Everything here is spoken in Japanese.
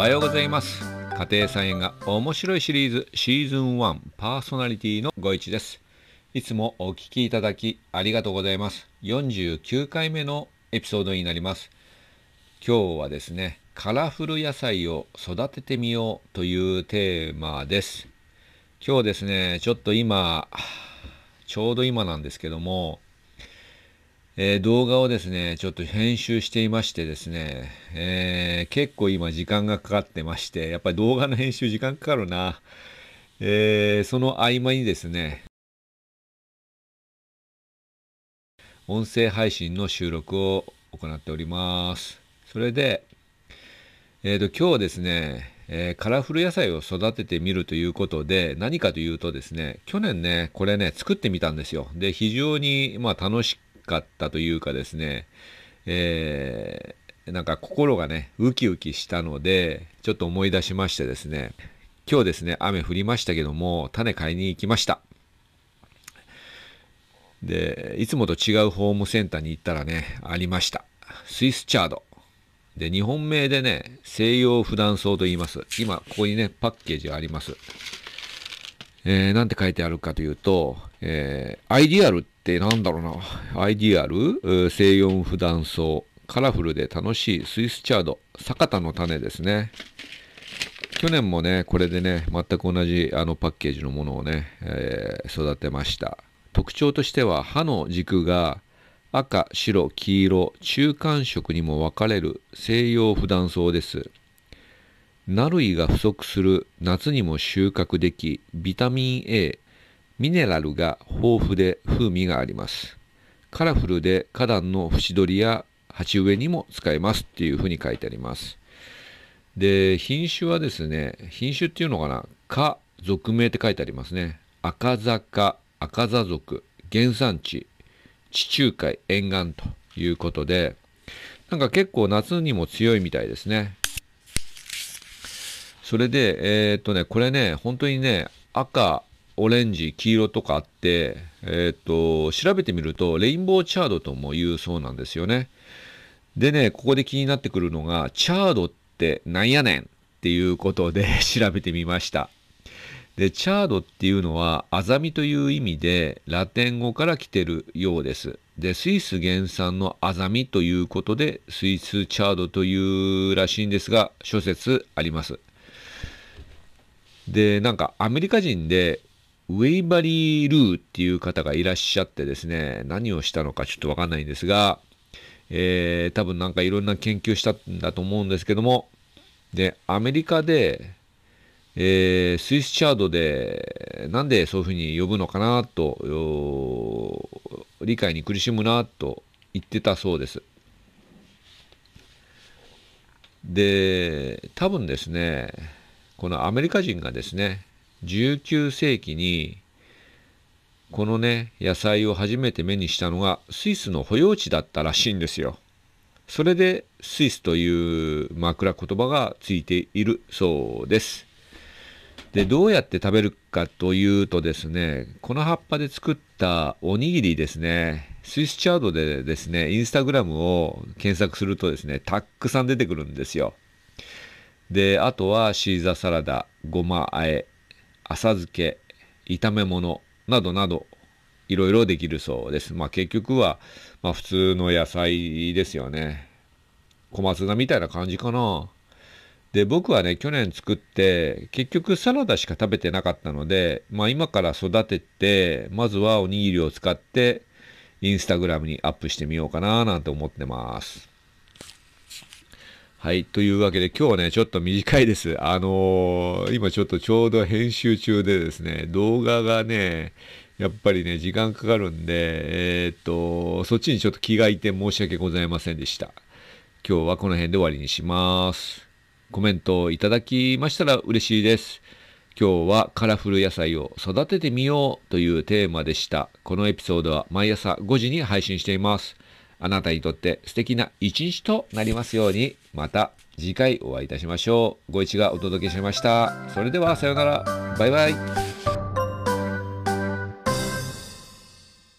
はようございます。家庭菜園が面白いシリーズシーズン1パーソナリティのご一です。いつもお聞きいただきありがとうございます。49回目のエピソードになります。今日はですねカラフル野菜を育ててみようというテーマです。今日ですねちょっと今ちょうど今なんですけどもえー、動画をですね、ちょっと編集していましてですね、えー、結構今時間がかかってまして、やっぱり動画の編集時間かかるな。えー、その合間にですね、音声配信の収録を行っております。それで、えっ、ー、と、今日ですね、えー、カラフル野菜を育ててみるということで、何かというとですね、去年ね、これね、作ってみたんですよ。で、非常に、まあ、楽しかったというかですね、えー、なんか心がね、ウキウキしたので、ちょっと思い出しましてですね、今日ですね、雨降りましたけども、種買いに行きました。で、いつもと違うホームセンターに行ったらね、ありました。スイスチャード。で、日本名でね、西洋普段草と言います。今、ここにね、パッケージがあります。えー、なんて書いてあるかというと、えー、アイディアルってなんだろうな。アイディアル？西洋普段草。カラフルで楽しいスイスチャード。坂田の種ですね。去年もね、これでね、全く同じあのパッケージのものをね、えー、育てました。特徴としては葉の軸が赤、白、黄色、中間色にも分かれる西洋普段草です。ナ類が不足する夏にも収穫でき、ビタミン A、ミネラルが豊富で風味があります。カラフルで花壇の縁取りや鉢植えにも使えますっていうふうに書いてあります。で、品種はですね、品種っていうのかな、か、属名って書いてありますね。赤坂、赤座族、原産地、地中海沿岸ということで、なんか結構夏にも強いみたいですね。それで、えー、っとね、これね、本当にね、赤、オレンジ、黄色とかあって、えっ、と、調べてみると、レインボーチャードとも言うそうなんですよね。でね、ここで気になってくるのが、チャードってなんやねんっていうことで 調べてみました。で、チャードっていうのは、アザミという意味で、ラテン語から来てるようです。で、スイス原産のアザミということで、スイスチャードというらしいんですが、諸説あります。で、なんかアメリカ人でウェイバリー・ルーっていう方がいらっしゃってですね、何をしたのかちょっとわかんないんですが、えー、多分なんかいろんな研究したんだと思うんですけども、で、アメリカで、えー、スイスチャードで、なんでそういうふうに呼ぶのかなと、理解に苦しむなと言ってたそうです。で、多分ですね、このアメリカ人がですね、19世紀にこのね野菜を初めて目にしたのがスイスの保養地だったらしいんですよ。それでスイスという枕言葉がついているそうです。でどうやって食べるかというとですねこの葉っぱで作ったおにぎりですねスイスチャードでですねインスタグラムを検索するとですねたっくさん出てくるんですよ。であとはシーザーサラダごまあえ浅漬け、炒め物などなど、いろいろできるそうです。まあ結局は、まあ普通の野菜ですよね。小松菜みたいな感じかな。で、僕はね、去年作って、結局サラダしか食べてなかったので、まあ今から育てて、まずはおにぎりを使って、インスタグラムにアップしてみようかななんて思ってます。はい。というわけで今日はね、ちょっと短いです。あのー、今ちょっとちょうど編集中でですね、動画がね、やっぱりね、時間かかるんで、えー、っと、そっちにちょっと気がいて申し訳ございませんでした。今日はこの辺で終わりにします。コメントいただきましたら嬉しいです。今日はカラフル野菜を育ててみようというテーマでした。このエピソードは毎朝5時に配信しています。あなたにとって素敵な一日となりますように、また次回お会いいたしましょう。ご一がお届けしました。それではさようなら。バイバイ。